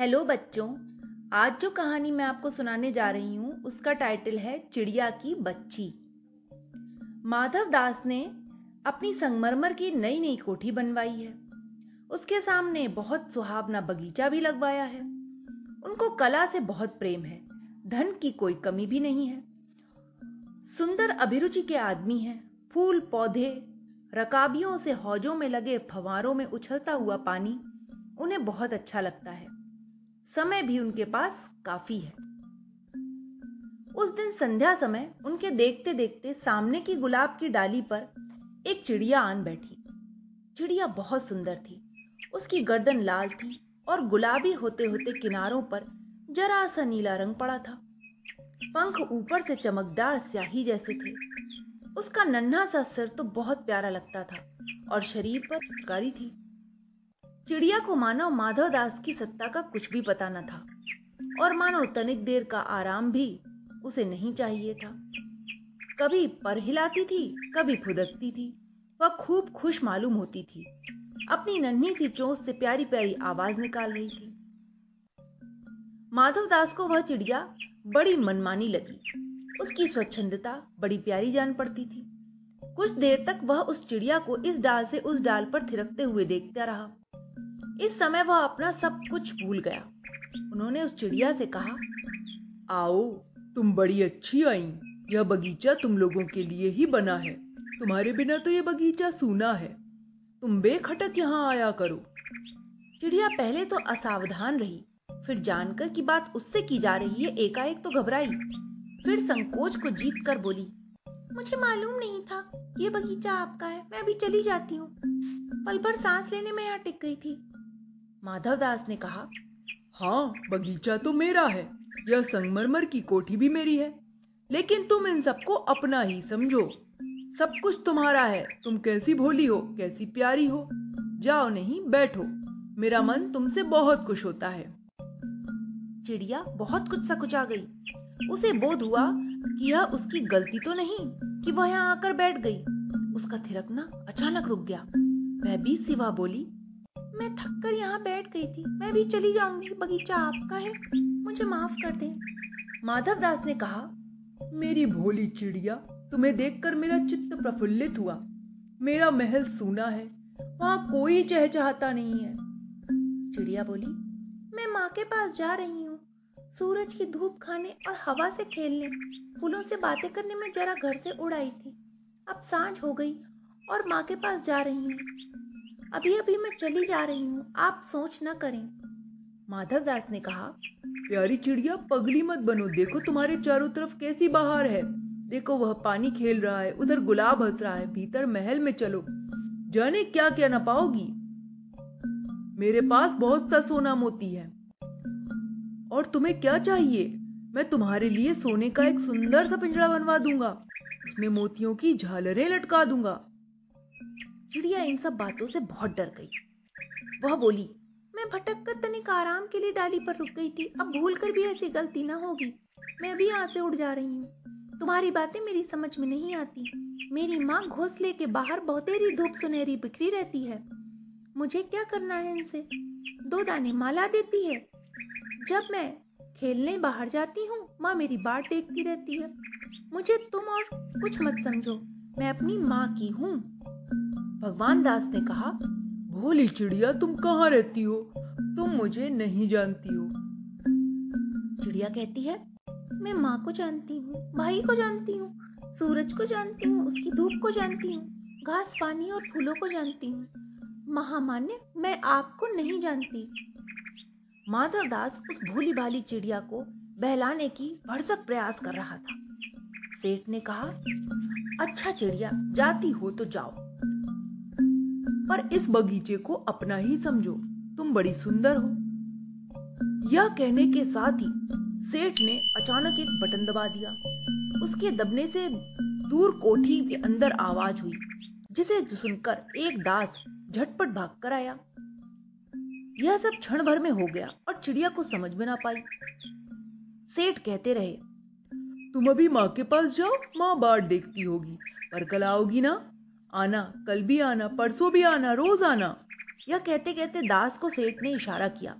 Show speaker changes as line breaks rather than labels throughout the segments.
Hello बच्चों, आज जो कहानी मैं आपको सुनाने जा रही हूँ, उसका टाइटल है चिड़िया की बच्ची। माधव दास ने अपनी संगमरमर की नई नई कोठी बनवाई है। उसके सामने बहुत सुहावना बगीचा भी लगवाया है। उनको कला से बहुत प्रेम है, धन की कोई कमी भी नहीं है। सुंदर अभिरुचि के आदमी हैं, फूल, पौधे, रकाबियों से हौजों में लगे फवारों में उछलता हुआ पानी, उन्हें बहुत अच्छा लगता है। समय भी उनके पास काफ़ी है। उस दिन संध्या समय उनके देखते देखते सामने की गुलाब की डाली पर एक चिड़िया आन बैठी। चिड़िया बहुत सुंदर थी। उसकी गर्दन लाल थी और गुलाबी होते होते किनारों पर जरा सा नीला रंग पड़ा था। पंख ऊपर से चमकदार स्याही जैसे थे। उसका नन्हा सा सिर तो बहुत प्यारा लगता था और शरीर पर चित्रकारी थी। चिड़िया को मानो माधव दास की सत्ता का कुछ भी पता न था। और मानो तनिक देर का आराम भी उसे नहीं चाहिए था। कभी पर हिलाती थी, कभी फुदकती थी, वह खूब खुश मालूम होती थी। अपनी नन्ही सी चोंच से प्यारी प्यारी आवाज़ निकाल रही थी। माधव दास को वह चिड़िया बड़ी मनमानी लगी। उसकी स्वच्छंदता, बड़ी प्यारी जान पड़ती थी। कुछ देर तक वह उस चिड़िया को इस डाल से उस डाल पर थिरकते हुए देखता रहा। इस समय वह अपना सब कुछ भूल गया। उन्होंने उस चिड़िया से कहा,
आओ, तुम बड़ी अच्छी आई। यह बगीचा तुम लोगों के लिए ही बना है। तुम्हारे बिना तो यह बगीचा सूना है। तुम बेखटक यहाँ आया करो।
चिड़िया पहले तो असावधान रही, फिर जानकर की बात उससे की जा रही है, एकाएक तो घबराई। फिर संकोच को जीत कर बोली, मुझे मालूम नहीं था यह बगीचा आपका है। मैं अभी चली जाती हूँ। पल भर सांस लेने में यहाँ टिक गई थी।
माधव दास ने कहा हाँ बगीचा तो मेरा है यह संगमरमर की कोठी भी मेरी है लेकिन तुम इन सबको अपना ही समझो। सब कुछ तुम्हारा है तुम कैसी भोली हो कैसी प्यारी हो जाओ नहीं बैठो मेरा मन तुमसे बहुत खुश होता है।
चिड़िया बहुत कुछ सकुचा गई। उसे बोध हुआ कि यह उसकी गलती तो नहीं कि वह यहाँ आकर बैठ गई। उसका थिरकना अचानक रुक गया। वह भी सिवा बोली मैं थक कर यहाँ बैठ गई थी। मैं भी चली जाऊँगी बगीचा आपका है। मुझे माफ़ कर दे।
माधव दास ने कहा मेरी भोली चिड़िया तुम्हें देखकर मेरा चित्त प्रफुल्लित हुआ। मेरा महल सूना है वहाँ कोई चहचहाता नहीं है।
चिड़िया बोली मैं माँ के पास जा रही हूँ। सूरज की धूप खाने और हवा से खेलने फूलों से बातें करने में जरा घर से उड़ आई थी। अब साँझ हो गई और माँ के पास जा रही हूँ। अभी अभी मैं चली जा रही हूँ, आप सोच न करें।
माधव दास ने कहा, प्यारी चिड़िया, पगली मत बनो। देखो तुम्हारे चारों तरफ़ कैसी बहार है। देखो वह पानी खेल रहा है, उधर गुलाब हंस रहा है, भीतर महल में चलो। जाने क्या क्या ना पाओगी? मेरे पास बहुत सा सोना मोती है। और तुम्हें क्या चाहिए? मैं तुम्हारे लिए सोने का एक सुंदर सा पिंजरा बनवा दूँगा। उसमें मोतियों की झालरें लटका दूँगा।
चिड़िया इन सब बातों से बहुत डर गई। वह बोली, मैं भटक कर तनिक आराम के लिए डाली पर रुक गई थी। अब भूल कर भी ऐसी गलती ना होगी। मैं अभी यहाँ से उड़ जा रही हूँ। तुम्हारी बातें मेरी समझ में नहीं आती। मेरी माँ घोंसले के बाहर बहुतेरी धूप सुनहरी बिखरी रहती है। मुझे क्या करना है इनसे? दो दाने माला देती है। जब मैं खेलने बाहर जाती हूँ, माँ मेरी बाट देखती रहती है। मुझे तुम और कुछ मत समझो। मैं अपनी माँ की हूँ।
भगवान दास ने कहा, भोली चिड़िया, तुम कहाँ रहती हो? तुम मुझे नहीं जानती हो.
चिड़िया कहती है, मैं माँ को जानती हूँ, भाई को जानती हूँ, सूरज को जानती हूँ, उसकी धूप को जानती हूँ, घास, पानी और फूलों को जानती हूँ। महामान्य, मैं आपको नहीं जानती. माधव दास उस भोली भाली चिड़िया को बहलाने की भरसक प्रयास कर रहा था। सेठ ने कहा अच्छा चिड़िया, जाती हो तो जाओ। पर इस बगीचे को अपना ही समझो। तुम बड़ी सुंदर हो। यह कहने के साथ ही सेठ ने अचानक एक बटन दबा दिया। उसके दबने से दूर कोठी के अंदर आवाज़ हुई, जिसे सुनकर एक दास झटपट भाग कर आया। यह सब क्षण भर में हो गया और चिड़िया को समझ में ना पाई। सेठ कहते रहे, तुम अभी माँ के पास जाओ, माँ बाट देखती होगी, पर कल आओगी ना? आना, कल भी आना, परसों भी आना, रोज आना। यह कहते कहते दास को सेठ ने इशारा किया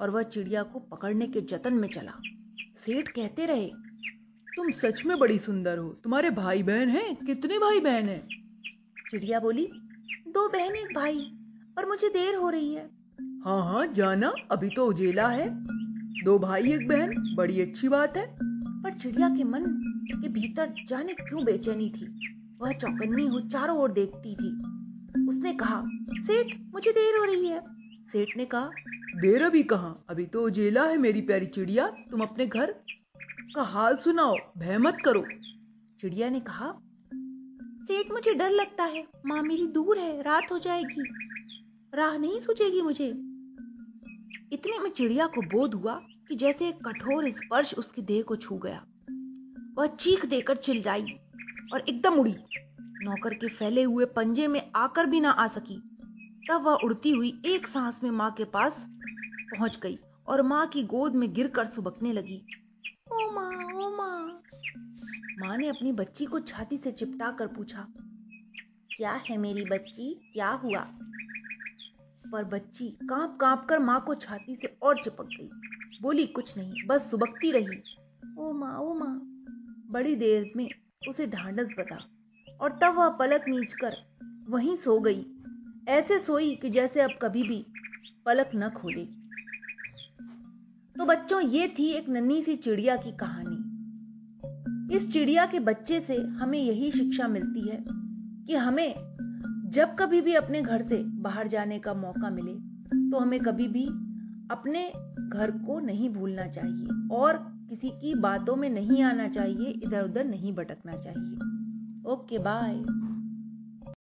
और वह चिड़िया को पकड़ने के जतन में चला। सेठ कहते रहे,
तुम सच में बड़ी सुंदर हो। तुम्हारे भाई बहन हैं? कितने भाई बहन हैं?
चिड़िया बोली, दो बहन, एक भाई, पर मुझे देर हो रही है।
हाँ हाँ जाना। अभी तो उजेला है। दो भाई, एक बहन, बड़ी अच्छी बात है।
पर चिड़िया के मन के भीतर जाने क्यों बेचैनी थी? वह चौकन्नी हो, चारों ओर देखती थी। उसने कहा, सेठ, मुझे देर हो रही है। सेठ ने कहा,
देर अभी कहा? अभी तो उजेला है मेरी प्यारी चिड़िया, तुम अपने घर का हाल सुनाओ, भय मत करो।
चिड़िया ने कहा, सेठ, मुझे डर लगता है। माँ मेरी दूर है, रात हो जाएगी। राह नहीं सूझेगी मुझे। इतने में चिड़िया को बोध हुआ कि जैसे एक कठोर स्पर्श उसकी देह को छू गया। वह चीख देकर चिल्लाई और एकदम उड़ी। नौकर के फैले हुए पंजे में आकर भी ना आ सकी। तब वह उड़ती हुई एक सांस में माँ के पास पहुँच गई और माँ की गोद में गिरकर सुबकने लगी। ओ माँ ओ माँ। माँ ने अपनी बच्ची को छाती से चिपटा कर पूछा, क्या है मेरी बच्ची? क्या हुआ? पर बच्ची काँप काँप कर माँ को छाती से और चिपक गई। बोली, कुछ नहीं, बस सुबकती रही। ओ माँ ओ माँ। बड़ी देर में उसे ढांढस बता। और तब वह पलक नीच कर वहीं सो गई। ऐसे सोई कि जैसे अब कभी भी पलक न खोलेगी। तो बच्चों, ये थी एक नन्ही सी चिड़िया की कहानी। इस चिड़िया के बच्चे से हमें यही शिक्षा मिलती है कि हमें जब कभी भी अपने घर से बाहर जाने का मौका मिले तो हमें कभी भी अपने घर को नहीं भूलना चाहिए। और किसी की बातों में नहीं आना चाहिए इधर उधर नहीं भटकना चाहिए। Okay bye